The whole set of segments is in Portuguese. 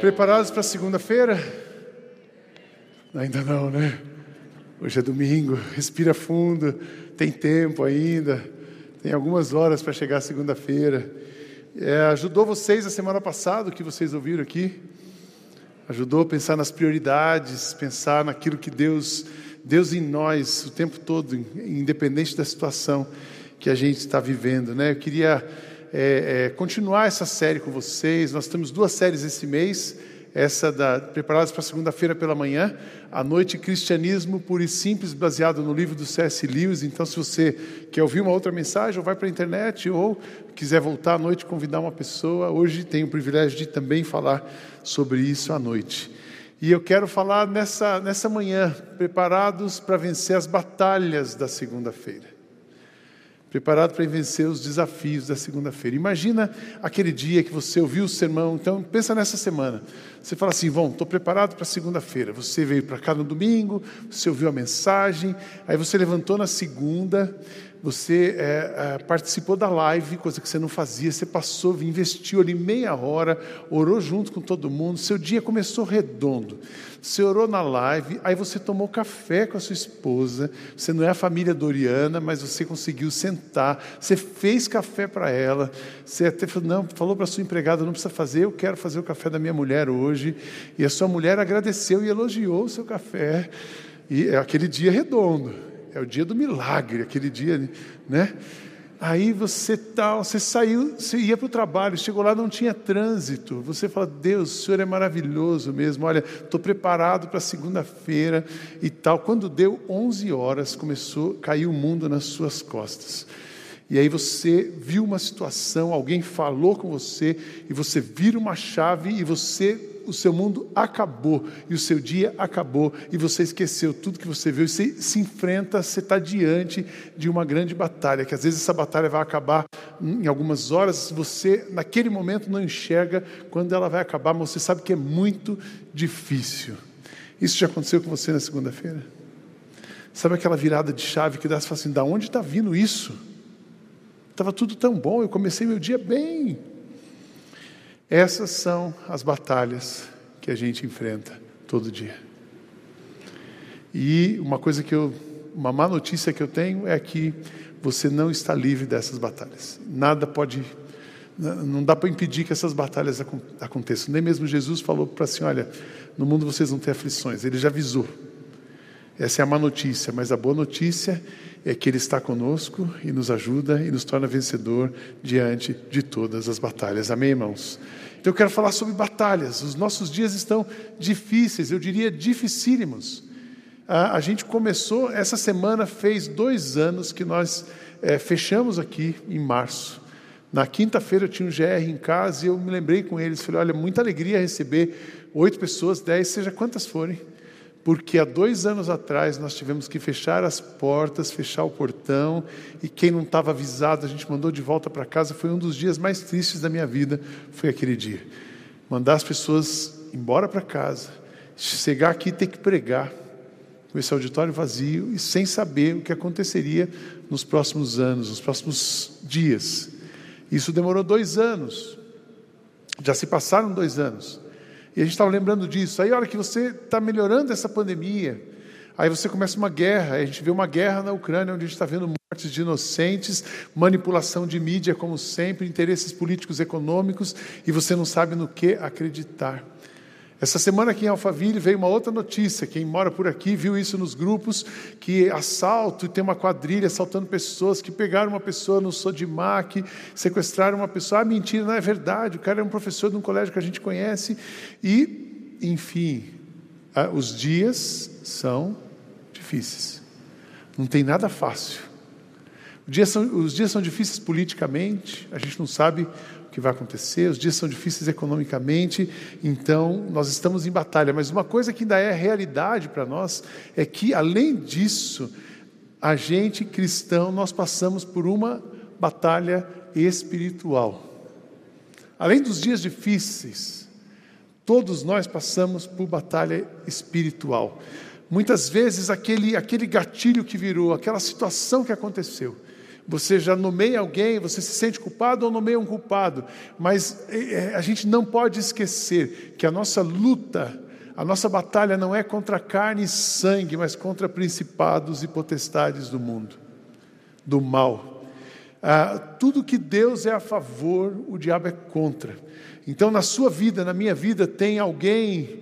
Preparados para segunda-feira? Ainda não, né? Hoje é domingo, respira fundo, tem tempo ainda, tem algumas horas para chegar segunda-feira. É, ajudou vocês a semana passada, o que vocês ouviram aqui? Ajudou a pensar nas prioridades, pensar naquilo que Deus, Deus em nós, o tempo todo, independente da situação que a gente está vivendo, né? Eu queria é, é, continuar essa série com vocês. Nós temos duas séries esse mês. Essa da preparadas para segunda-feira pela manhã, à noite cristianismo puro e simples, baseado no livro do C.S. Lewis. Então, se você quer ouvir uma outra mensagem, ou vai para a internet, ou quiser voltar à noite convidar uma pessoa, hoje tenho o privilégio de também falar sobre isso à noite. E eu quero falar nessa, nessa manhã, preparados para vencer as batalhas da segunda-feira preparado para vencer os desafios da segunda-feira. Imagina aquele dia que você ouviu o sermão, então pensa nessa semana. Você fala assim, bom, estou preparado para segunda-feira. Você veio para cá no domingo, você ouviu a mensagem, aí você levantou na segunda, você é, é, participou da live, coisa que você não fazia, você passou, investiu ali meia hora, orou junto com todo mundo, seu dia começou redondo. Você orou na live, aí você tomou café com a sua esposa, você não é a família Doriana, mas você conseguiu sentar, você fez café para ela, você até falou, não, falou para sua empregada, não precisa fazer, eu quero fazer o café da minha mulher hoje, e a sua mulher agradeceu e elogiou o seu café, e é aquele dia redondo. É o dia do milagre, aquele dia, né? Aí você tal, você saiu, você ia para o trabalho, chegou lá, não tinha trânsito. Você fala, Deus, o Senhor é maravilhoso mesmo. Olha, estou preparado para segunda-feira e tal. Quando deu 11 horas, começou a cair o mundo nas suas costas. E aí você viu uma situação, alguém falou com você, e você vira uma chave e você o seu mundo acabou e o seu dia acabou e você esqueceu tudo que você viu e você se enfrenta, você está diante de uma grande batalha, que às vezes essa batalha vai acabar em algumas horas, você naquele momento não enxerga quando ela vai acabar, mas você sabe que é muito difícil. Isso já aconteceu com você na segunda-feira? Sabe aquela virada de chave que dá, você fala assim, da onde está vindo isso? Estava tudo tão bom, eu comecei meu dia bem, essas são as batalhas que a gente enfrenta todo dia. E uma coisa que eu, uma má notícia que eu tenho é que você não está livre dessas batalhas. Nada pode, não dá para impedir que essas batalhas aconteçam. Nem mesmo Jesus falou para assim, olha, no mundo vocês vão ter aflições. Ele já avisou. Essa é a má notícia, mas a boa notícia é que Ele está conosco e nos ajuda e nos torna vencedor diante de todas as batalhas. Amém, irmãos? Então eu quero falar sobre batalhas. Os nossos dias estão difíceis, eu diria dificílimos. A, a gente começou, essa semana fez dois anos que nós é, fechamos aqui em março. Na quinta-feira eu tinha um GR em casa e eu me lembrei com eles. Falei: olha, muita alegria receber oito pessoas, dez, seja quantas forem porque há dois anos atrás nós tivemos que fechar as portas, fechar o portão, e quem não estava avisado a gente mandou de volta para casa. Foi um dos dias mais tristes da minha vida, foi aquele dia. Mandar as pessoas embora para casa, chegar aqui e ter que pregar, com esse auditório vazio e sem saber o que aconteceria nos próximos anos, nos próximos dias. Isso demorou dois anos, já se passaram dois anos. E a gente estava lembrando disso. Aí, a hora que você está melhorando essa pandemia, aí você começa uma guerra. A gente vê uma guerra na Ucrânia, onde a gente está vendo mortes de inocentes, manipulação de mídia, como sempre, interesses políticos, econômicos, e você não sabe no que acreditar. Essa semana aqui em Alphaville veio uma outra notícia. Quem mora por aqui viu isso nos grupos, que assalto tem uma quadrilha assaltando pessoas, que pegaram uma pessoa no Sodimac, sequestraram uma pessoa. Ah, mentira, não é verdade. O cara é um professor de um colégio que a gente conhece. E, enfim, os dias são difíceis. Não tem nada fácil. Os dias são, os dias são difíceis politicamente, a gente não sabe que vai acontecer, os dias são difíceis economicamente, então nós estamos em batalha. Mas uma coisa que ainda é realidade para nós é que, além disso, a gente cristão, nós passamos por uma batalha espiritual. Além dos dias difíceis, todos nós passamos por batalha espiritual. Muitas vezes aquele, aquele gatilho que virou, aquela situação que aconteceu, Você já nomeia alguém, você se sente culpado ou nomeia um culpado, mas é, a gente não pode esquecer que a nossa luta, a nossa batalha não é contra carne e sangue, mas contra principados e potestades do mundo, do mal. Ah, tudo que Deus é a favor, o diabo é contra. Então, na sua vida, na minha vida, tem alguém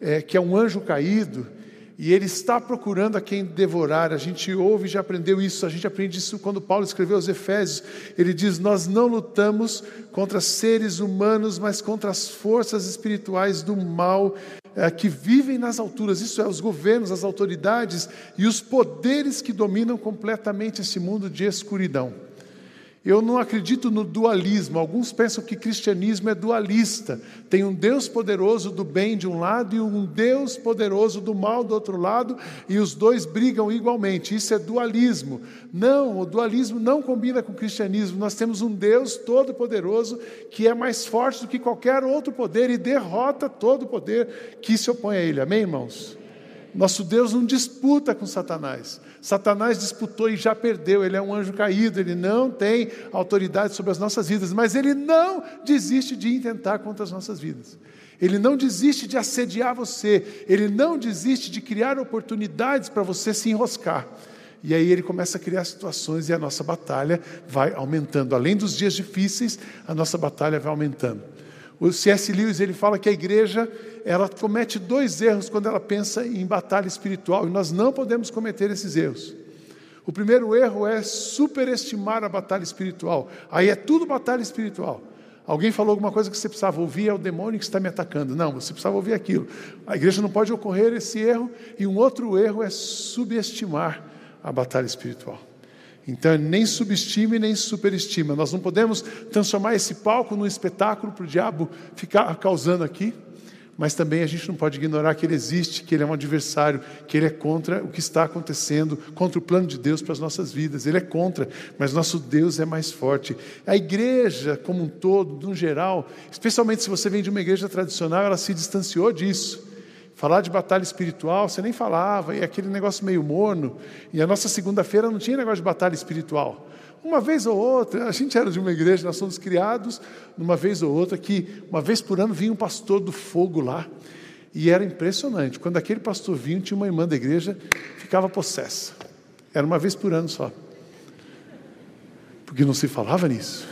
é, que é um anjo caído e ele está procurando a quem devorar. A gente ouve e já aprendeu isso. A gente aprende isso quando Paulo escreveu aos Efésios. Ele diz: Nós não lutamos contra seres humanos, mas contra as forças espirituais do mal é, que vivem nas alturas. Isso é, os governos, as autoridades e os poderes que dominam completamente esse mundo de escuridão. Eu não acredito no dualismo. Alguns pensam que cristianismo é dualista. Tem um Deus poderoso do bem de um lado e um Deus poderoso do mal do outro lado, e os dois brigam igualmente. Isso é dualismo. Não, o dualismo não combina com o cristianismo. Nós temos um Deus todo-poderoso que é mais forte do que qualquer outro poder e derrota todo poder que se opõe a ele. Amém, irmãos? Nosso Deus não disputa com Satanás. Satanás disputou e já perdeu. Ele é um anjo caído, ele não tem autoridade sobre as nossas vidas, mas ele não desiste de intentar contra as nossas vidas. Ele não desiste de assediar você, ele não desiste de criar oportunidades para você se enroscar. E aí ele começa a criar situações e a nossa batalha vai aumentando. Além dos dias difíceis, a nossa batalha vai aumentando. O C.S. Lewis ele fala que a igreja ela comete dois erros quando ela pensa em batalha espiritual e nós não podemos cometer esses erros. O primeiro erro é superestimar a batalha espiritual. Aí é tudo batalha espiritual. Alguém falou alguma coisa que você precisava ouvir, é o demônio que está me atacando. Não, você precisava ouvir aquilo. A igreja não pode ocorrer esse erro, e um outro erro é subestimar a batalha espiritual. Então, nem subestime nem superestima. Nós não podemos transformar esse palco num espetáculo para o diabo ficar causando aqui, mas também a gente não pode ignorar que ele existe, que ele é um adversário, que ele é contra o que está acontecendo, contra o plano de Deus para as nossas vidas. Ele é contra, mas nosso Deus é mais forte. A igreja, como um todo, no geral, especialmente se você vem de uma igreja tradicional, ela se distanciou disso. Falar de batalha espiritual, você nem falava, e aquele negócio meio morno. E a nossa segunda-feira não tinha negócio de batalha espiritual. Uma vez ou outra, a gente era de uma igreja, nós somos criados numa vez ou outra, que uma vez por ano vinha um pastor do fogo lá. E era impressionante. Quando aquele pastor vinha, tinha uma irmã da igreja, ficava possessa. Era uma vez por ano só. Porque não se falava nisso.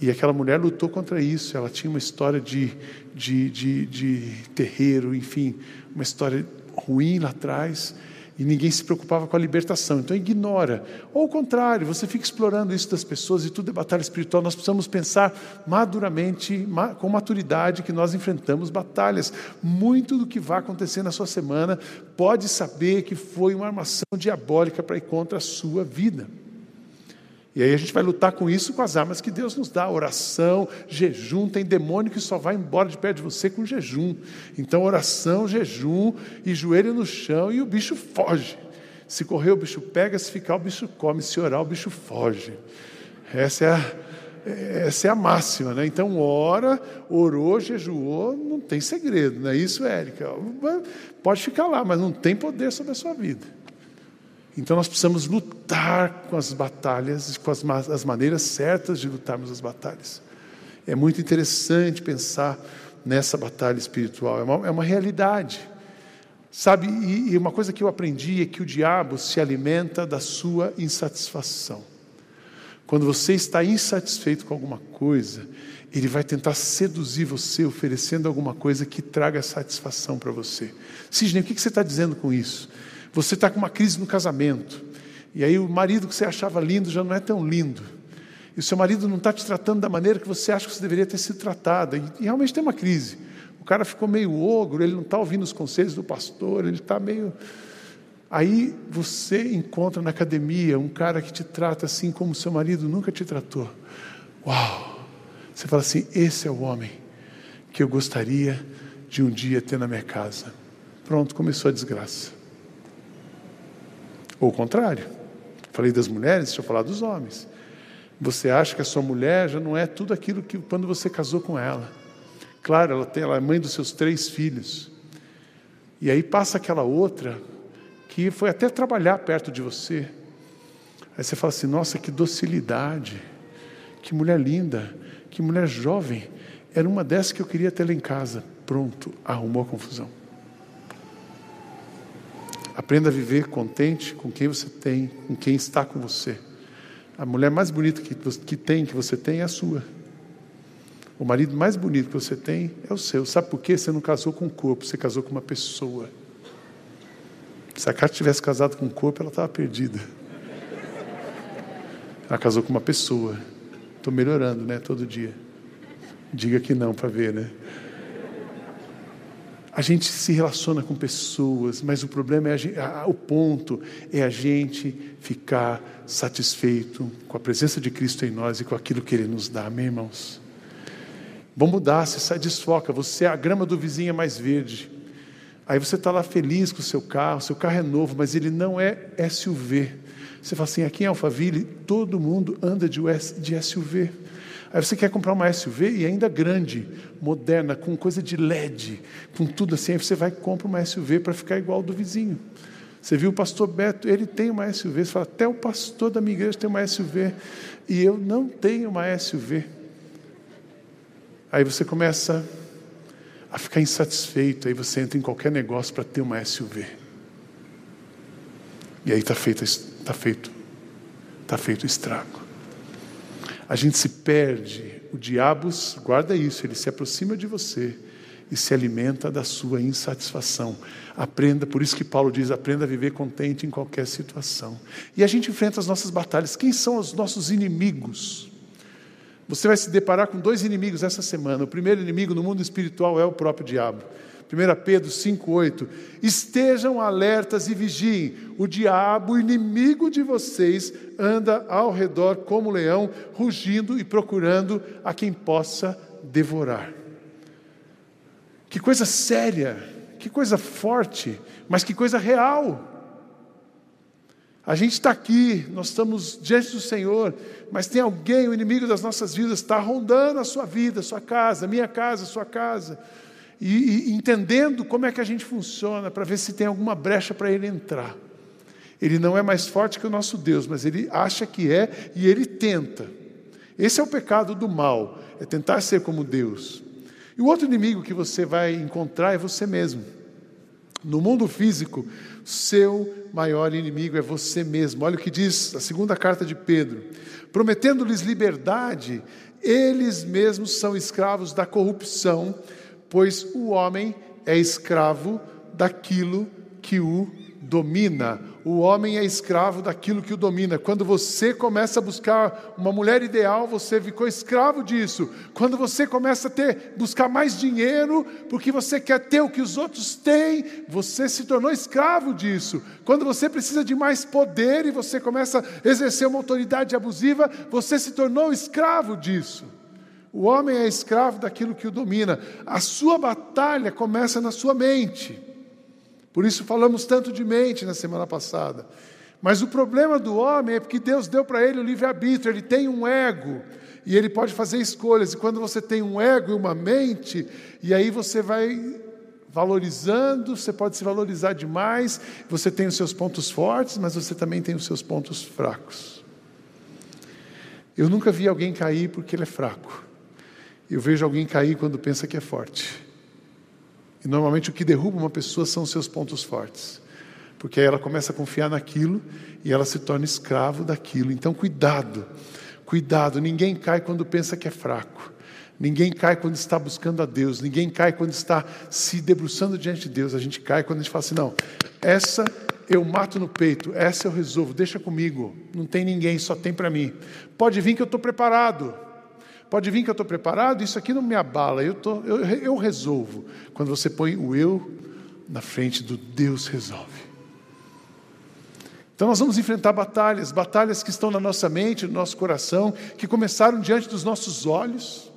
E aquela mulher lutou contra isso. Ela tinha uma história de, de, de, de terreiro, enfim, uma história ruim lá atrás. E ninguém se preocupava com a libertação. Então ignora. Ou ao contrário, você fica explorando isso das pessoas e tudo é batalha espiritual. Nós precisamos pensar maduramente, com maturidade, que nós enfrentamos batalhas. Muito do que vai acontecer na sua semana pode saber que foi uma armação diabólica para ir contra a sua vida. E aí a gente vai lutar com isso com as armas que Deus nos dá: oração, jejum. Tem demônio que só vai embora de perto de você com jejum. Então, oração, jejum e joelho no chão e o bicho foge. Se correr, o bicho pega, se ficar, o bicho come, se orar, o bicho foge. Essa é a, essa é a máxima, né? Então, ora, orou, jejuou, não tem segredo, não é isso, Érica? Pode ficar lá, mas não tem poder sobre a sua vida. Então nós precisamos lutar com as batalhas, com as, as maneiras certas de lutarmos as batalhas. É muito interessante pensar nessa batalha espiritual, é uma, é uma realidade. Sabe, e, e uma coisa que eu aprendi é que o diabo se alimenta da sua insatisfação. Quando você está insatisfeito com alguma coisa, ele vai tentar seduzir você, oferecendo alguma coisa que traga satisfação para você. Sidney, o que você está dizendo com isso? Você está com uma crise no casamento. E aí o marido que você achava lindo já não é tão lindo. E o seu marido não está te tratando da maneira que você acha que você deveria ter sido tratada. E, e realmente tem uma crise. O cara ficou meio ogro, ele não está ouvindo os conselhos do pastor, ele está meio. Aí você encontra na academia um cara que te trata assim como seu marido nunca te tratou. Uau! Você fala assim: esse é o homem que eu gostaria de um dia ter na minha casa. Pronto, começou a desgraça. Ou o contrário. Falei das mulheres, deixa eu falar dos homens. Você acha que a sua mulher já não é tudo aquilo que quando você casou com ela. Claro, ela, tem, ela é mãe dos seus três filhos. E aí passa aquela outra que foi até trabalhar perto de você. Aí você fala assim: nossa, que docilidade, que mulher linda, que mulher jovem. Era uma dessas que eu queria ter lá em casa. Pronto, arrumou a confusão. Aprenda a viver contente com quem você tem, com quem está com você. A mulher mais bonita que, que tem, que você tem, é a sua. O marido mais bonito que você tem é o seu. Sabe por quê? Você não casou com o corpo, você casou com uma pessoa. Se a Cátia tivesse casado com o corpo, ela estava perdida. Ela casou com uma pessoa. Estou melhorando, né? Todo dia. Diga que não para ver, né? A gente se relaciona com pessoas, mas o problema é a, o ponto é a gente ficar satisfeito com a presença de Cristo em nós e com aquilo que Ele nos dá, amém, irmãos? Vamos mudar, se sai desfoca, você é a grama do vizinho é mais verde. Aí você está lá feliz com o seu carro, seu carro é novo, mas ele não é SUV. Você fala assim, aqui em Alphaville, todo mundo anda de SUV. Aí você quer comprar uma SUV e ainda grande, moderna, com coisa de LED, com tudo assim. Aí você vai e compra uma SUV para ficar igual do vizinho. Você viu o pastor Beto, ele tem uma SUV. Você fala, até o pastor da minha igreja tem uma SUV. E eu não tenho uma SUV. Aí você começa a ficar insatisfeito, aí você entra em qualquer negócio para ter uma SUV. E aí está feito, está feito, está feito o estrago. A gente se perde, o diabo, guarda isso, ele se aproxima de você e se alimenta da sua insatisfação. Aprenda, por isso que Paulo diz: aprenda a viver contente em qualquer situação. E a gente enfrenta as nossas batalhas. Quem são os nossos inimigos? Você vai se deparar com dois inimigos essa semana. O primeiro inimigo no mundo espiritual é o próprio diabo. 1 Pedro 5,8: Estejam alertas e vigiem, o diabo, inimigo de vocês, anda ao redor como leão, rugindo e procurando a quem possa devorar. Que coisa séria, que coisa forte, mas que coisa real. A gente está aqui, nós estamos diante do Senhor, mas tem alguém, o inimigo das nossas vidas, está rondando a sua vida, a sua casa, a minha casa, a sua casa, e, e entendendo como é que a gente funciona, para ver se tem alguma brecha para ele entrar. Ele não é mais forte que o nosso Deus, mas ele acha que é e ele tenta. Esse é o pecado do mal, é tentar ser como Deus. E o outro inimigo que você vai encontrar é você mesmo. No mundo físico, seu maior inimigo é você mesmo. Olha o que diz a segunda carta de Pedro: prometendo-lhes liberdade, eles mesmos são escravos da corrupção, pois o homem é escravo daquilo que o domina. O homem é escravo daquilo que o domina. Quando você começa a buscar uma mulher ideal, você ficou escravo disso. Quando você começa a ter, buscar mais dinheiro, porque você quer ter o que os outros têm, você se tornou escravo disso. Quando você precisa de mais poder e você começa a exercer uma autoridade abusiva, você se tornou escravo disso. O homem é escravo daquilo que o domina. A sua batalha começa na sua mente. Por isso falamos tanto de mente na semana passada. Mas o problema do homem é porque Deus deu para ele o livre-arbítrio, ele tem um ego e ele pode fazer escolhas. E quando você tem um ego e uma mente, e aí você vai valorizando, você pode se valorizar demais, você tem os seus pontos fortes, mas você também tem os seus pontos fracos. Eu nunca vi alguém cair porque ele é fraco. Eu vejo alguém cair quando pensa que é forte. E normalmente o que derruba uma pessoa são seus pontos fortes. Porque aí ela começa a confiar naquilo e ela se torna escravo daquilo. Então, cuidado, cuidado. Ninguém cai quando pensa que é fraco. Ninguém cai quando está buscando a Deus. Ninguém cai quando está se debruçando diante de Deus. A gente cai quando a gente fala assim: não, essa eu mato no peito, essa eu resolvo, deixa comigo. Não tem ninguém, só tem para mim. Pode vir que eu estou preparado. Pode vir que eu estou preparado, isso aqui não me abala, eu, tô, eu, eu resolvo. Quando você põe o eu na frente do Deus resolve. Então nós vamos enfrentar batalhas, batalhas que estão na nossa mente, no nosso coração, que começaram diante dos nossos olhos,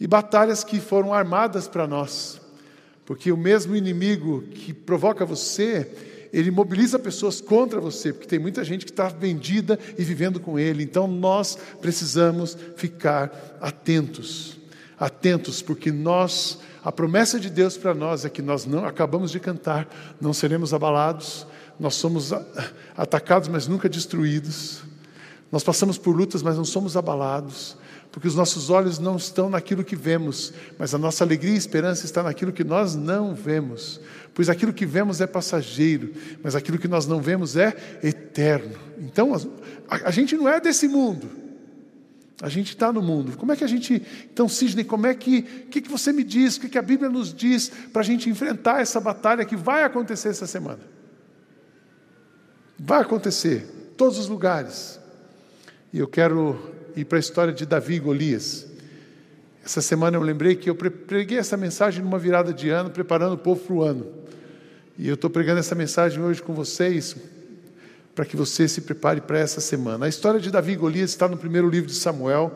e batalhas que foram armadas para nós, porque o mesmo inimigo que provoca você, ele mobiliza pessoas contra você, porque tem muita gente que está vendida e vivendo com ele. Então nós precisamos ficar atentos, atentos, porque nós, a promessa de Deus para nós é que nós não acabamos de cantar, não seremos abalados, nós somos atacados, mas nunca destruídos. Nós passamos por lutas, mas não somos abalados, porque os nossos olhos não estão naquilo que vemos, mas a nossa alegria e esperança está naquilo que nós não vemos. Pois aquilo que vemos é passageiro, mas aquilo que nós não vemos é eterno. Então, a, a gente não é desse mundo. A gente está no mundo. Como é que a gente. Então, Sidney, como é que. O que, que você me diz? O que, que a Bíblia nos diz para a gente enfrentar essa batalha que vai acontecer essa semana? Vai acontecer, todos os lugares. E eu quero ir para a história de Davi e Golias. Essa semana eu lembrei que eu preguei essa mensagem numa virada de ano, preparando o povo para o ano. E eu estou pregando essa mensagem hoje com vocês, para que você se prepare para essa semana. A história de Davi e Golias está no primeiro livro de Samuel,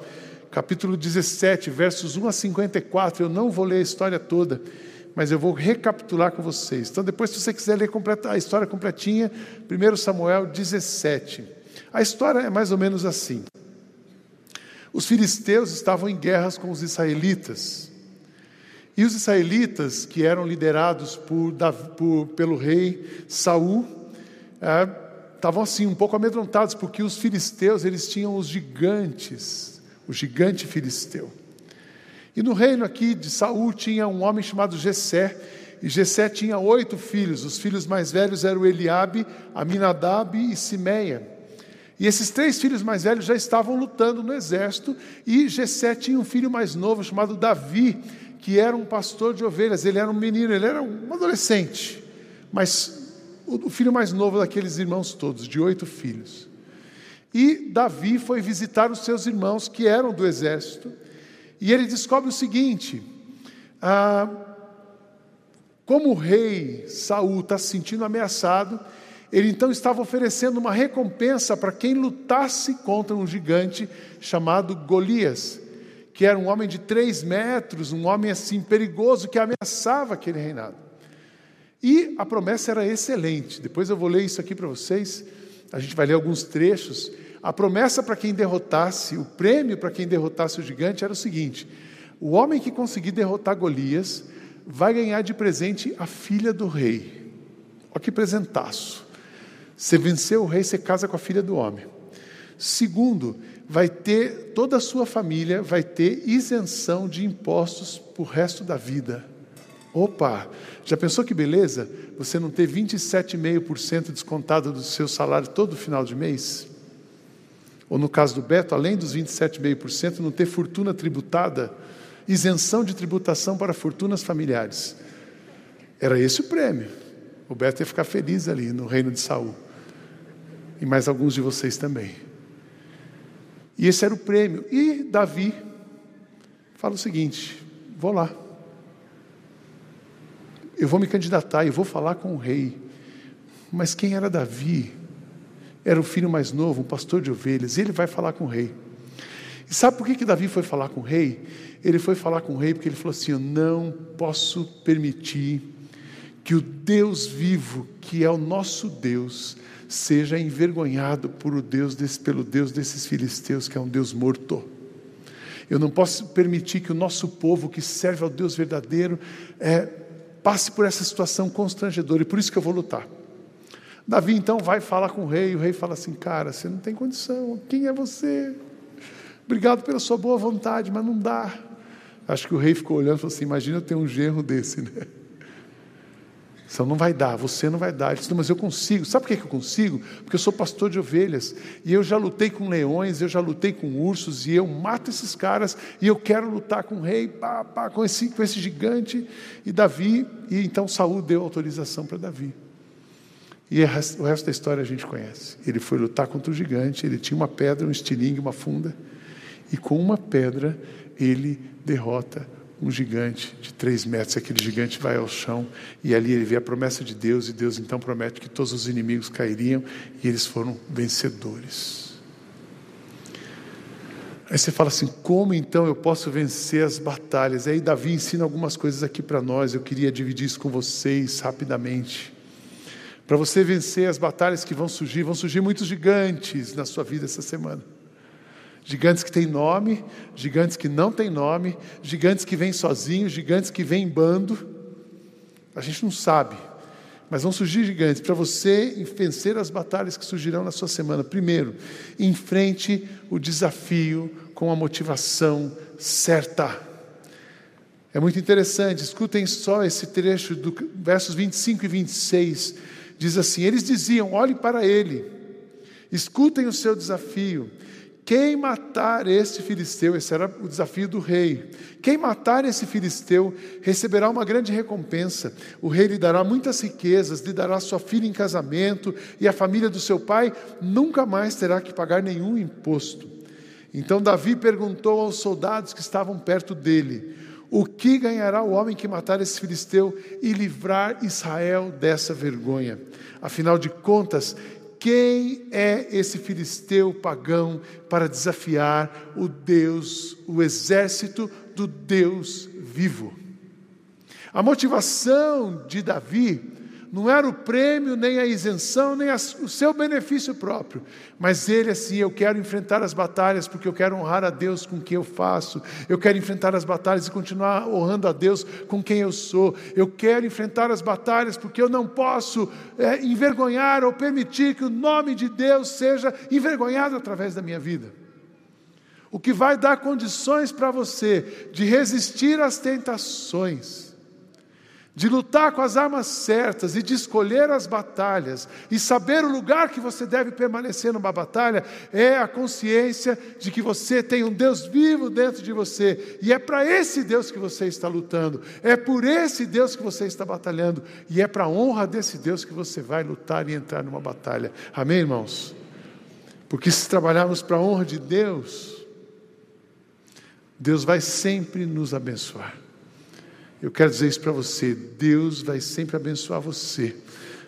capítulo 17, versos 1 a 54. Eu não vou ler a história toda, mas eu vou recapitular com vocês. Então, depois, se você quiser ler a história completinha, 1 Samuel 17. A história é mais ou menos assim. Os filisteus estavam em guerras com os israelitas. E os israelitas, que eram liderados por, por, pelo rei Saul, é, estavam assim um pouco amedrontados, porque os filisteus eles tinham os gigantes, o gigante filisteu. E no reino aqui de Saul tinha um homem chamado Jessé, e Jessé tinha oito filhos. Os filhos mais velhos eram Eliabe, Aminadab e Simeia. E esses três filhos mais velhos já estavam lutando no exército, e Jessé tinha um filho mais novo chamado Davi, que era um pastor de ovelhas. Ele era um menino, ele era um adolescente, mas o filho mais novo daqueles irmãos todos, de oito filhos. E Davi foi visitar os seus irmãos que eram do exército, e ele descobre o seguinte: ah, como o rei Saul está se sentindo ameaçado, ele então estava oferecendo uma recompensa para quem lutasse contra um gigante chamado Golias, que era um homem de três metros, um homem assim perigoso que ameaçava aquele reinado. E a promessa era excelente. Depois eu vou ler isso aqui para vocês. A gente vai ler alguns trechos. A promessa para quem derrotasse, o prêmio para quem derrotasse o gigante era o seguinte: o homem que conseguir derrotar Golias vai ganhar de presente a filha do rei. Olha que presentaço. Você venceu o rei, você casa com a filha do homem. Segundo, vai ter, toda a sua família vai ter isenção de impostos para o resto da vida. Opa, já pensou que beleza? Você não ter 27,5% descontado do seu salário todo final de mês? Ou no caso do Beto, além dos 27,5%, não ter fortuna tributada, isenção de tributação para fortunas familiares. Era esse o prêmio. O Beto ia ficar feliz ali no reino de Saul e mais alguns de vocês também. E esse era o prêmio. E Davi fala o seguinte: vou lá. Eu vou me candidatar e vou falar com o rei. Mas quem era Davi? Era o filho mais novo, um pastor de ovelhas, e ele vai falar com o rei. E sabe por que, que Davi foi falar com o rei? Ele foi falar com o rei porque ele falou assim: Eu não posso permitir que o Deus vivo, que é o nosso Deus, seja envergonhado por o Deus desse, pelo Deus desses filisteus, que é um Deus morto. Eu não posso permitir que o nosso povo, que serve ao Deus verdadeiro, é, passe por essa situação constrangedora, e por isso que eu vou lutar. Davi então vai falar com o rei, e o rei fala assim: Cara, você não tem condição, quem é você? Obrigado pela sua boa vontade, mas não dá. Acho que o rei ficou olhando e falou assim: Imagina eu ter um genro desse, né? Então não vai dar, você não vai dar. Ele disse, mas eu consigo. Sabe por que eu consigo? Porque eu sou pastor de ovelhas. E eu já lutei com leões, eu já lutei com ursos, e eu mato esses caras, e eu quero lutar com o rei, pá, pá, com, esse, com esse gigante. E Davi, e então Saul deu autorização para Davi. E o resto da história a gente conhece. Ele foi lutar contra o gigante, ele tinha uma pedra, um estilingue, uma funda, e com uma pedra ele derrota um gigante de três metros. Aquele gigante vai ao chão e ali ele vê a promessa de Deus, e Deus então promete que todos os inimigos cairiam e eles foram vencedores. Aí você fala assim: como então eu posso vencer as batalhas? Aí Davi ensina algumas coisas aqui para nós, eu queria dividir isso com vocês rapidamente. Para você vencer as batalhas que vão surgir, vão surgir muitos gigantes na sua vida essa semana. Gigantes que têm nome, gigantes que não têm nome, gigantes que vêm sozinhos, gigantes que vêm em bando. A gente não sabe. mas vão surgir gigantes para você vencer as batalhas que surgirão na sua semana. Primeiro, enfrente o desafio com a motivação certa. É muito interessante, escutem só esse trecho do versos 25 e 26. Diz assim: Eles diziam: olhem para ele, escutem o seu desafio. Quem matar este filisteu, esse era o desafio do rei. Quem matar esse filisteu receberá uma grande recompensa. O rei lhe dará muitas riquezas, lhe dará sua filha em casamento, e a família do seu pai nunca mais terá que pagar nenhum imposto. Então Davi perguntou aos soldados que estavam perto dele: O que ganhará o homem que matar esse filisteu e livrar Israel dessa vergonha? Afinal de contas, quem é esse filisteu pagão para desafiar o Deus, o exército do Deus vivo? A motivação de Davi não era o prêmio, nem a isenção, nem o seu benefício próprio, mas ele assim, eu quero enfrentar as batalhas porque eu quero honrar a Deus com o que eu faço, eu quero enfrentar as batalhas e continuar honrando a Deus com quem eu sou, eu quero enfrentar as batalhas porque eu não posso é, envergonhar ou permitir que o nome de Deus seja envergonhado através da minha vida. O que vai dar condições para você de resistir às tentações, de lutar com as armas certas e de escolher as batalhas e saber o lugar que você deve permanecer numa batalha, é a consciência de que você tem um Deus vivo dentro de você e é para esse Deus que você está lutando, é por esse Deus que você está batalhando e é para a honra desse Deus que você vai lutar e entrar numa batalha. Amém, irmãos? Porque se trabalharmos para a honra de Deus, Deus vai sempre nos abençoar. Eu quero dizer isso para você: Deus vai sempre abençoar você,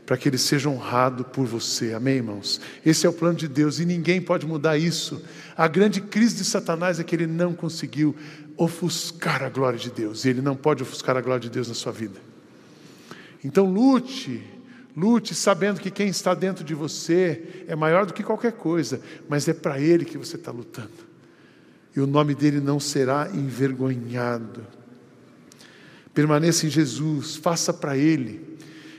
para que Ele seja honrado por você. Amém, irmãos? Esse é o plano de Deus e ninguém pode mudar isso. A grande crise de Satanás é que ele não conseguiu ofuscar a glória de Deus, e ele não pode ofuscar a glória de Deus na sua vida. Então, lute, lute sabendo que quem está dentro de você é maior do que qualquer coisa, mas é para Ele que você está lutando. E o nome dele não será envergonhado. Permaneça em Jesus, faça para Ele.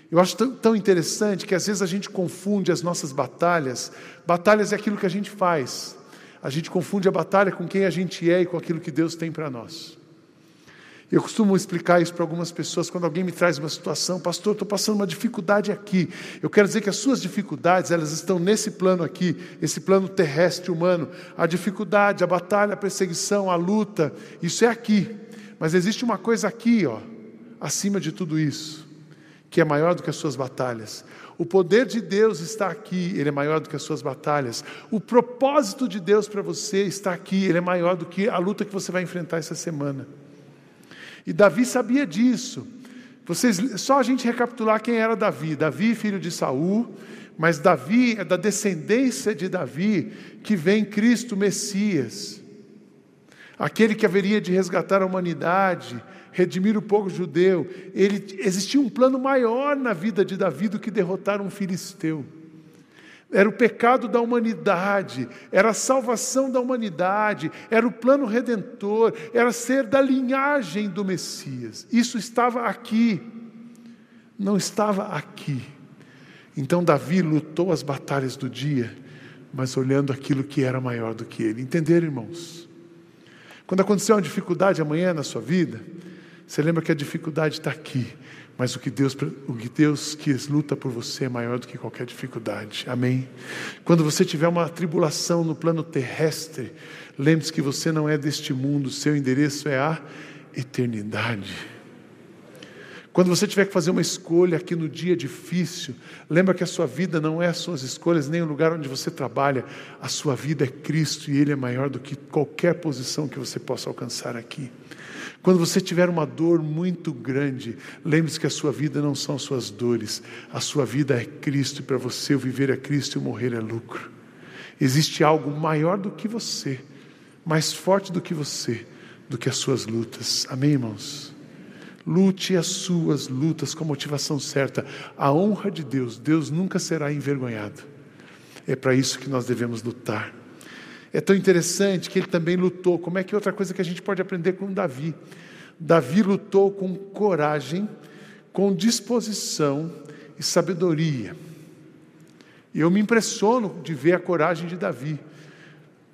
Eu acho tão, tão, interessante que às vezes a gente confunde as nossas batalhas. Batalhas é aquilo que a gente faz. A gente confunde a batalha com quem a gente é e com aquilo que Deus tem para nós. Eu costumo explicar isso para algumas pessoas quando alguém me traz uma situação, pastor, estou passando uma dificuldade aqui. Eu quero dizer que as suas dificuldades, elas estão nesse plano aqui, esse plano terrestre humano. A dificuldade, a batalha, a perseguição, a luta, isso é aqui. Mas existe uma coisa aqui, ó, acima de tudo isso, que é maior do que as suas batalhas. O poder de Deus está aqui, ele é maior do que as suas batalhas. O propósito de Deus para você está aqui, ele é maior do que a luta que você vai enfrentar essa semana. E Davi sabia disso. Vocês, só a gente recapitular quem era Davi. Davi, filho de Saul, mas Davi é da descendência de Davi que vem Cristo Messias aquele que haveria de resgatar a humanidade, redimir o povo judeu. Ele, existia um plano maior na vida de Davi do que derrotar um filisteu. Era o pecado da humanidade, era a salvação da humanidade, era o plano redentor, era ser da linhagem do Messias. Isso estava aqui, não estava aqui. Então Davi lutou as batalhas do dia, mas olhando aquilo que era maior do que ele. Entenderam, irmãos? Quando acontecer uma dificuldade amanhã na sua vida, você lembra que a dificuldade está aqui, mas o que Deus, o que Deus quis luta por você é maior do que qualquer dificuldade. Amém? Quando você tiver uma tribulação no plano terrestre, lembre-se que você não é deste mundo, seu endereço é a eternidade. Quando você tiver que fazer uma escolha aqui no dia difícil, lembra que a sua vida não é as suas escolhas, nem o lugar onde você trabalha. A sua vida é Cristo e Ele é maior do que qualquer posição que você possa alcançar aqui. Quando você tiver uma dor muito grande, lembre-se que a sua vida não são suas dores, a sua vida é Cristo e para você o viver é Cristo e o morrer é lucro. Existe algo maior do que você, mais forte do que você, do que as suas lutas. Amém, irmãos? Lute as suas lutas com a motivação certa. A honra de Deus, Deus nunca será envergonhado. É para isso que nós devemos lutar. É tão interessante que ele também lutou. Como é que outra coisa que a gente pode aprender com Davi? Davi lutou com coragem, com disposição e sabedoria. Eu me impressiono de ver a coragem de Davi.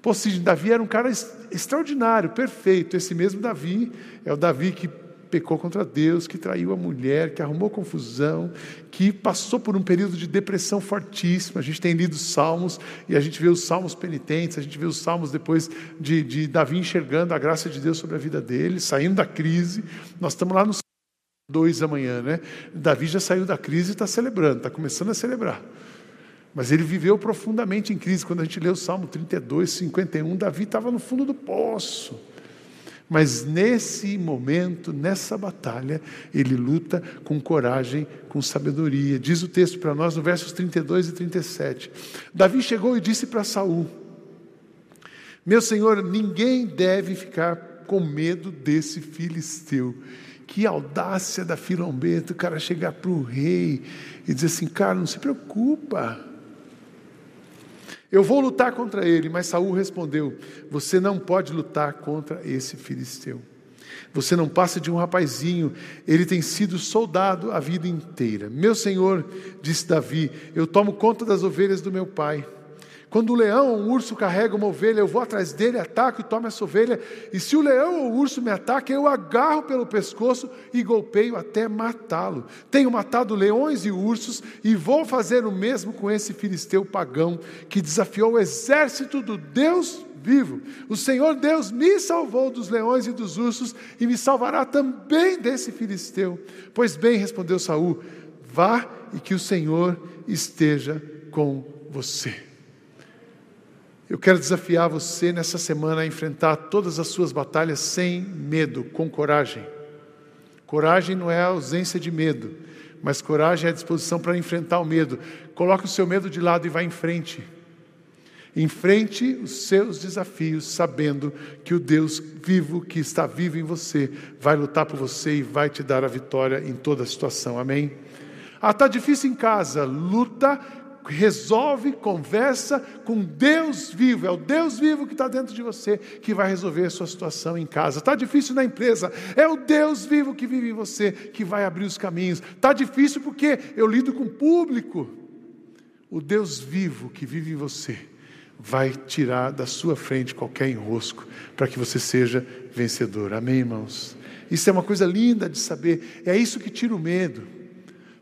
Pô, Davi era um cara extraordinário, perfeito. Esse mesmo Davi é o Davi que pecou contra Deus, que traiu a mulher, que arrumou confusão, que passou por um período de depressão fortíssima. A gente tem lido salmos e a gente vê os salmos penitentes, a gente vê os salmos depois de, de Davi enxergando a graça de Deus sobre a vida dele, saindo da crise. Nós estamos lá no 2 da manhã, né? Davi já saiu da crise e está celebrando, está começando a celebrar. Mas ele viveu profundamente em crise. Quando a gente lê o Salmo 32, 51, Davi estava no fundo do poço. Mas nesse momento, nessa batalha, ele luta com coragem, com sabedoria. Diz o texto para nós no versos 32 e 37. Davi chegou e disse para Saul: Meu senhor, ninguém deve ficar com medo desse filisteu. Que audácia da filombeta, o cara chegar para o rei e dizer assim: Cara, não se preocupa. Eu vou lutar contra ele, mas Saul respondeu: Você não pode lutar contra esse filisteu. Você não passa de um rapazinho, ele tem sido soldado a vida inteira. Meu senhor, disse Davi, eu tomo conta das ovelhas do meu pai. Quando o leão ou o urso carrega uma ovelha, eu vou atrás dele, ataco e tomo essa ovelha. E se o leão ou o urso me ataca, eu agarro pelo pescoço e golpeio até matá-lo. Tenho matado leões e ursos e vou fazer o mesmo com esse filisteu pagão que desafiou o exército do Deus vivo. O Senhor Deus me salvou dos leões e dos ursos e me salvará também desse filisteu. Pois bem, respondeu Saul: Vá e que o Senhor esteja com você. Eu quero desafiar você nessa semana a enfrentar todas as suas batalhas sem medo, com coragem. Coragem não é a ausência de medo, mas coragem é a disposição para enfrentar o medo. Coloque o seu medo de lado e vá em frente. Enfrente os seus desafios, sabendo que o Deus vivo, que está vivo em você, vai lutar por você e vai te dar a vitória em toda a situação. Amém? Ah, está difícil em casa. Luta resolve, conversa com Deus vivo. É o Deus vivo que está dentro de você que vai resolver a sua situação em casa. Está difícil na empresa. É o Deus vivo que vive em você que vai abrir os caminhos. Está difícil porque eu lido com o público. O Deus vivo que vive em você vai tirar da sua frente qualquer enrosco para que você seja vencedor. Amém, irmãos? Isso é uma coisa linda de saber. É isso que tira o medo.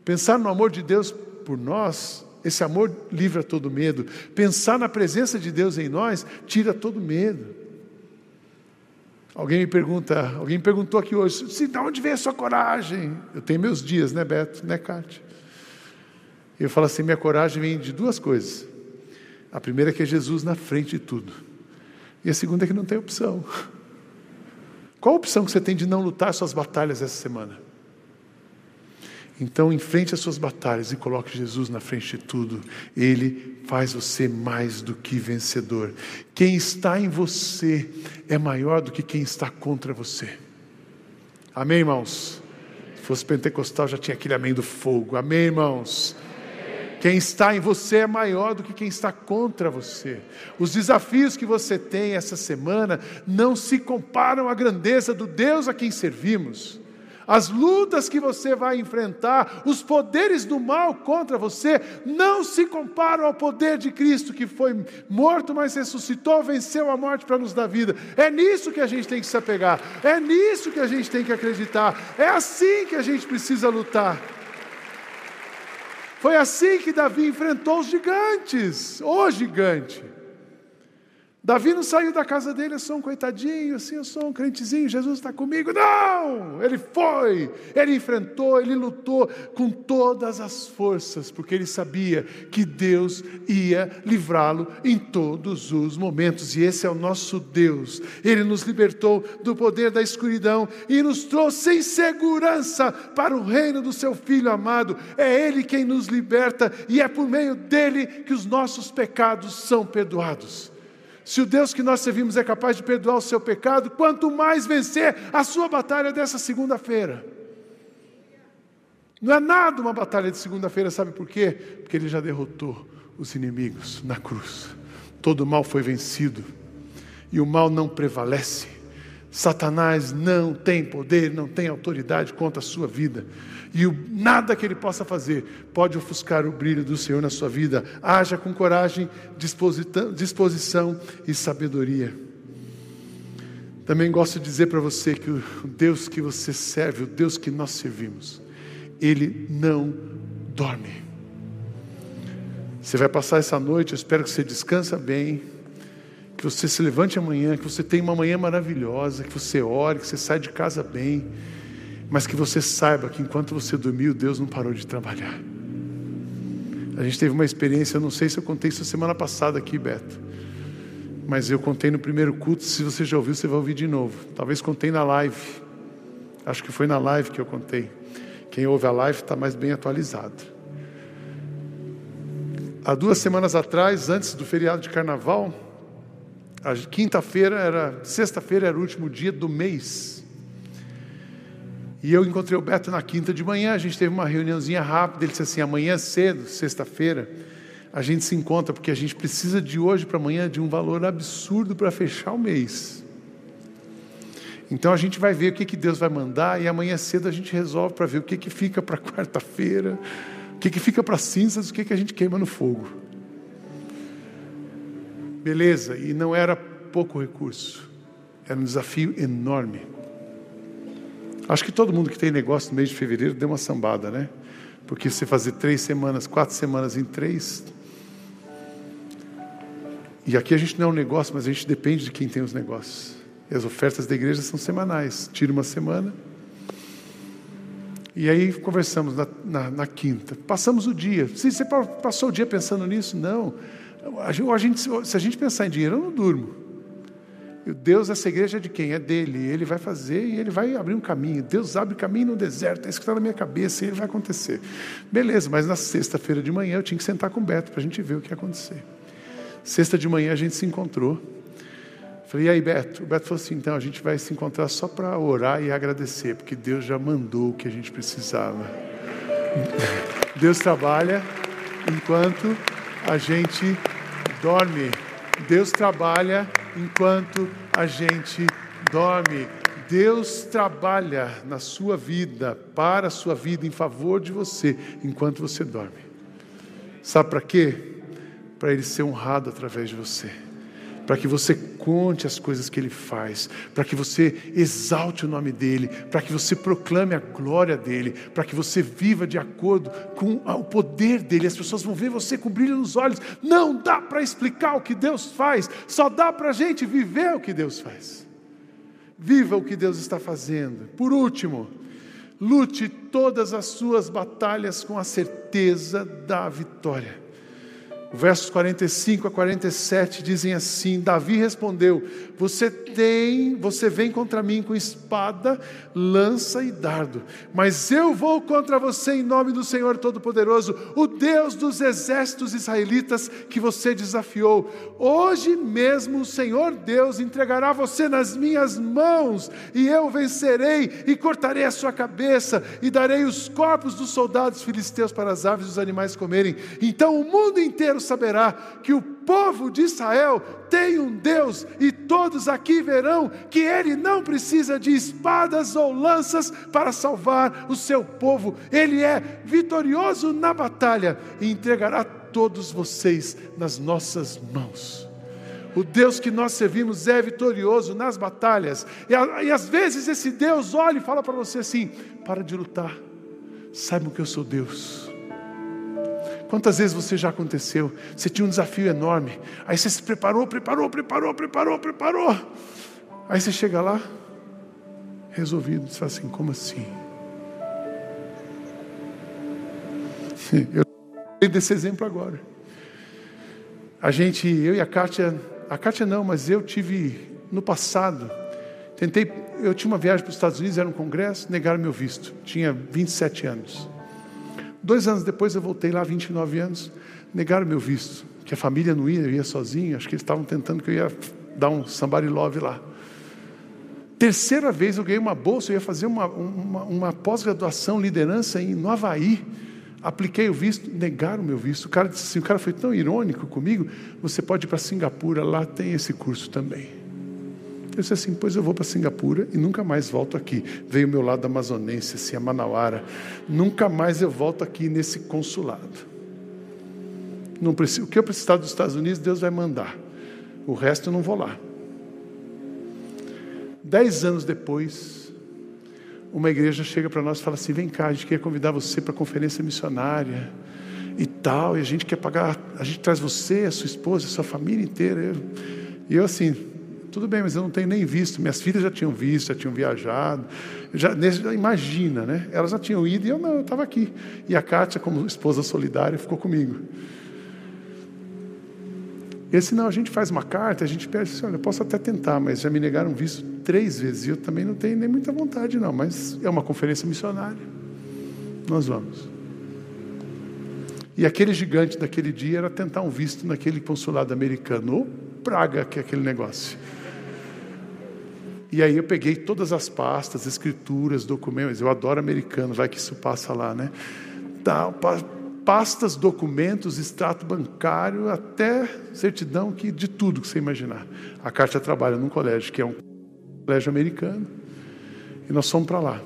Pensar no amor de Deus por nós esse amor livra todo medo. Pensar na presença de Deus em nós tira todo medo. Alguém me pergunta, alguém me perguntou aqui hoje, se de onde vem a sua coragem? Eu tenho meus dias, né, Beto, né, Cátia? Eu falo assim, minha coragem vem de duas coisas. A primeira é que é Jesus na frente de tudo. E a segunda é que não tem opção. Qual a opção que você tem de não lutar suas batalhas essa semana? Então, enfrente as suas batalhas e coloque Jesus na frente de tudo. Ele faz você mais do que vencedor. Quem está em você é maior do que quem está contra você. Amém, irmãos? Se fosse pentecostal, já tinha aquele amém do fogo. Amém, irmãos? Quem está em você é maior do que quem está contra você. Os desafios que você tem essa semana não se comparam à grandeza do Deus a quem servimos as lutas que você vai enfrentar, os poderes do mal contra você, não se comparam ao poder de Cristo que foi morto, mas ressuscitou, venceu a morte para nos dar vida. É nisso que a gente tem que se apegar, é nisso que a gente tem que acreditar, é assim que a gente precisa lutar. Foi assim que Davi enfrentou os gigantes, o gigante. Davi não saiu da casa dele, eu sou um coitadinho, assim, eu sou um crentezinho, Jesus está comigo. Não! Ele foi, ele enfrentou, ele lutou com todas as forças, porque ele sabia que Deus ia livrá-lo em todos os momentos, e esse é o nosso Deus. Ele nos libertou do poder da escuridão e nos trouxe em segurança para o reino do seu Filho amado. É Ele quem nos liberta, e é por meio dele que os nossos pecados são perdoados. Se o Deus que nós servimos é capaz de perdoar o seu pecado, quanto mais vencer a sua batalha dessa segunda-feira. Não é nada uma batalha de segunda-feira, sabe por quê? Porque ele já derrotou os inimigos na cruz. Todo o mal foi vencido e o mal não prevalece. Satanás não tem poder, não tem autoridade contra a sua vida. E o, nada que ele possa fazer pode ofuscar o brilho do Senhor na sua vida. Haja com coragem, disposição e sabedoria. Também gosto de dizer para você que o Deus que você serve, o Deus que nós servimos, ele não dorme. Você vai passar essa noite, eu espero que você descansa bem, você se levante amanhã, que você tenha uma manhã maravilhosa, que você ore, que você saia de casa bem, mas que você saiba que enquanto você dormiu, Deus não parou de trabalhar. A gente teve uma experiência, eu não sei se eu contei isso semana passada aqui, Beto, mas eu contei no primeiro culto. Se você já ouviu, você vai ouvir de novo. Talvez contei na live, acho que foi na live que eu contei. Quem ouve a live está mais bem atualizado. Há duas semanas atrás, antes do feriado de carnaval, a quinta-feira era, sexta-feira era o último dia do mês. E eu encontrei o Beto na quinta de manhã, a gente teve uma reuniãozinha rápida, ele disse assim: amanhã cedo, sexta-feira, a gente se encontra, porque a gente precisa de hoje para amanhã de um valor absurdo para fechar o mês. Então a gente vai ver o que, que Deus vai mandar e amanhã cedo a gente resolve para ver o que, que fica para quarta-feira, o que, que fica para cinzas, o que, que a gente queima no fogo. Beleza, e não era pouco recurso, era um desafio enorme. Acho que todo mundo que tem negócio no mês de fevereiro deu uma sambada, né? Porque você fazer três semanas, quatro semanas em três. E aqui a gente não é um negócio, mas a gente depende de quem tem os negócios. E as ofertas da igreja são semanais. Tira uma semana. E aí conversamos na, na, na quinta. Passamos o dia. Se você passou o dia pensando nisso, não. A gente, se a gente pensar em dinheiro, eu não durmo. Deus, essa igreja é de quem? É dele. Ele vai fazer e ele vai abrir um caminho. Deus abre caminho no deserto. É isso que está na minha cabeça e ele vai acontecer. Beleza, mas na sexta-feira de manhã eu tinha que sentar com o Beto para a gente ver o que ia acontecer. Sexta de manhã a gente se encontrou. Falei, e aí, Beto? O Beto falou assim: então a gente vai se encontrar só para orar e agradecer, porque Deus já mandou o que a gente precisava. Deus trabalha enquanto a gente dorme. Deus trabalha enquanto a gente dorme. Deus trabalha na sua vida, para a sua vida, em favor de você, enquanto você dorme. Sabe para quê? Para Ele ser honrado através de você para que você conte as coisas que Ele faz, para que você exalte o nome dEle, para que você proclame a glória dEle, para que você viva de acordo com o poder dEle. As pessoas vão ver você com brilho nos olhos. Não dá para explicar o que Deus faz, só dá para a gente viver o que Deus faz. Viva o que Deus está fazendo. Por último, lute todas as suas batalhas com a certeza da vitória. Versos 45 a 47 dizem assim: Davi respondeu: Você tem, você vem contra mim com espada, lança e dardo, mas eu vou contra você em nome do Senhor Todo-Poderoso, o Deus dos exércitos israelitas que você desafiou. Hoje mesmo o Senhor Deus entregará você nas minhas mãos, e eu vencerei e cortarei a sua cabeça e darei os corpos dos soldados filisteus para as aves e os animais comerem. Então o mundo inteiro saberá que o povo de Israel tem um Deus, e todos aqui verão que ele não precisa de espadas ou lanças para salvar o seu povo, ele é vitorioso na batalha e entregará todos vocês nas nossas mãos. O Deus que nós servimos é vitorioso nas batalhas, e, e às vezes esse Deus olha e fala para você assim: para de lutar, saibam que eu sou Deus. Quantas vezes você já aconteceu? Você tinha um desafio enorme. Aí você se preparou, preparou, preparou, preparou, preparou. Aí você chega lá, resolvido. Você fala assim: como assim? Eu tenho desse exemplo agora. A gente, eu e a Kátia, a Kátia não, mas eu tive no passado, tentei, eu tinha uma viagem para os Estados Unidos, era um congresso, negaram meu visto. Tinha 27 anos. Dois anos depois eu voltei lá, 29 anos, negaram meu visto, que a família não ia, eu ia sozinho, acho que eles estavam tentando que eu ia dar um somebody love lá. Terceira vez eu ganhei uma bolsa, eu ia fazer uma, uma, uma pós-graduação, liderança em, no Havaí. Apliquei o visto, negaram o meu visto. O cara disse assim, o cara foi tão irônico comigo, você pode ir para Singapura, lá tem esse curso também. Eu disse assim: Pois eu vou para Singapura e nunca mais volto aqui. Veio o meu lado amazonense, assim, a Manauara. Nunca mais eu volto aqui nesse consulado. Não preciso, o que eu precisar dos Estados Unidos, Deus vai mandar. O resto eu não vou lá. Dez anos depois, uma igreja chega para nós e fala assim: vem cá, a gente quer convidar você para a conferência missionária e tal, e a gente quer pagar, a gente traz você, a sua esposa, a sua família inteira. E eu assim, tudo bem, mas eu não tenho nem visto. Minhas filhas já tinham visto, já tinham viajado. Já, imagina, né? Elas já tinham ido e eu não, eu estava aqui. E a Kátia, como esposa solidária, ficou comigo. E assim, não, a gente faz uma carta, a gente pede assim, olha, eu posso até tentar, mas já me negaram visto três vezes. E eu também não tenho nem muita vontade, não. Mas é uma conferência missionária. Nós vamos. E aquele gigante daquele dia era tentar um visto naquele consulado americano. Ô, praga que é aquele negócio. E aí eu peguei todas as pastas, escrituras, documentos. Eu adoro americano, vai que isso passa lá, né? Tá, pastas, documentos, extrato bancário, até certidão que de tudo que você imaginar. A Kátia trabalha num colégio que é um colégio americano. E nós fomos para lá.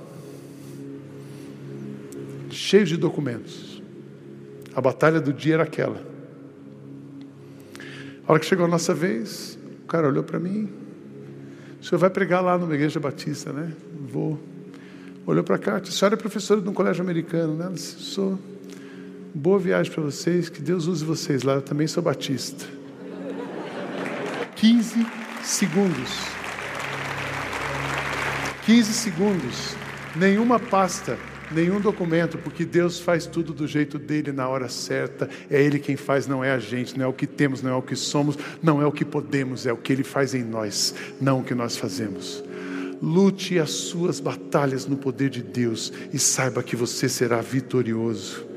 Cheio de documentos. A batalha do dia era aquela. A hora que chegou a nossa vez, o cara olhou para mim. O senhor vai pregar lá numa igreja batista, né? Vou. Olhou para cá, a senhora é professora de um colégio americano, né? Disse, sou. Boa viagem para vocês, que Deus use vocês lá. Eu também sou batista. 15 segundos. 15 segundos. Nenhuma pasta, nenhum documento, porque Deus faz tudo do jeito dele na hora certa. É Ele quem faz, não é a gente, não é o que temos, não é o que somos, não é o que podemos, é o que Ele faz em nós, não o que nós fazemos. Lute as suas batalhas no poder de Deus e saiba que você será vitorioso.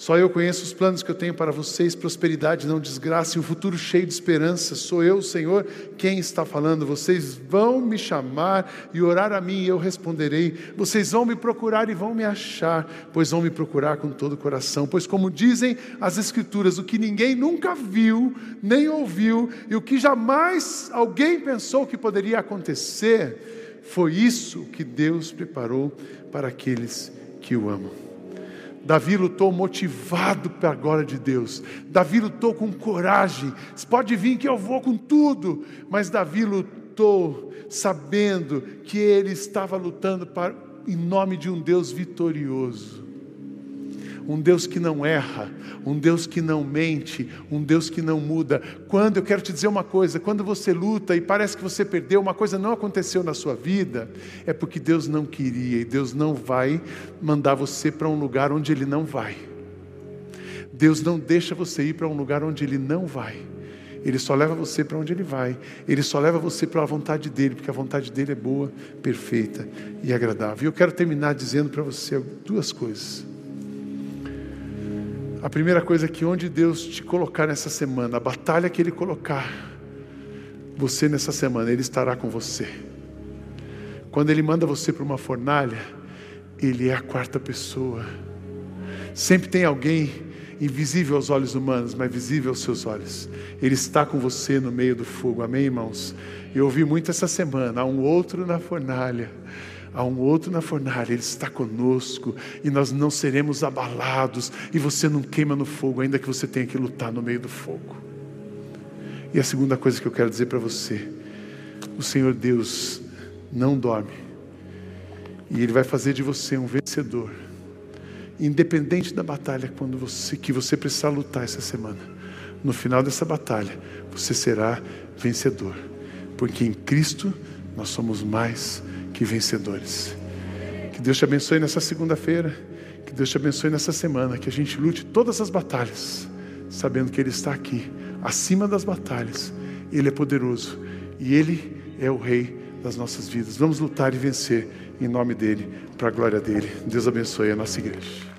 Só eu conheço os planos que eu tenho para vocês, prosperidade, não desgraça, e um futuro cheio de esperança. Sou eu, Senhor, quem está falando. Vocês vão me chamar e orar a mim, e eu responderei. Vocês vão me procurar e vão me achar, pois vão me procurar com todo o coração. Pois, como dizem as Escrituras, o que ninguém nunca viu, nem ouviu, e o que jamais alguém pensou que poderia acontecer, foi isso que Deus preparou para aqueles que o amam. Davi lutou motivado para a glória de Deus. Davi lutou com coragem. Pode vir que eu vou com tudo, mas Davi lutou sabendo que ele estava lutando para, em nome de um Deus vitorioso um Deus que não erra, um Deus que não mente, um Deus que não muda. Quando eu quero te dizer uma coisa, quando você luta e parece que você perdeu, uma coisa não aconteceu na sua vida, é porque Deus não queria e Deus não vai mandar você para um lugar onde Ele não vai. Deus não deixa você ir para um lugar onde Ele não vai. Ele só leva você para onde Ele vai. Ele só leva você para a vontade dEle, porque a vontade dEle é boa, perfeita e agradável. E eu quero terminar dizendo para você duas coisas. A primeira coisa é que onde Deus te colocar nessa semana, a batalha que Ele colocar, você nessa semana, Ele estará com você. Quando Ele manda você para uma fornalha, Ele é a quarta pessoa. Sempre tem alguém invisível aos olhos humanos, mas visível aos seus olhos. Ele está com você no meio do fogo, amém, irmãos? Eu ouvi muito essa semana, há um outro na fornalha há um outro na fornalha, Ele está conosco e nós não seremos abalados, e você não queima no fogo, ainda que você tenha que lutar no meio do fogo. E a segunda coisa que eu quero dizer para você: o Senhor Deus não dorme, e Ele vai fazer de você um vencedor, independente da batalha quando você, que você precisar lutar essa semana. No final dessa batalha, você será vencedor, porque em Cristo nós somos mais que vencedores. Que Deus te abençoe nessa segunda-feira. Que Deus te abençoe nessa semana. Que a gente lute todas as batalhas, sabendo que Ele está aqui, acima das batalhas. Ele é poderoso e Ele é o Rei das nossas vidas. Vamos lutar e vencer em nome dEle, para a glória dEle. Deus abençoe a nossa igreja.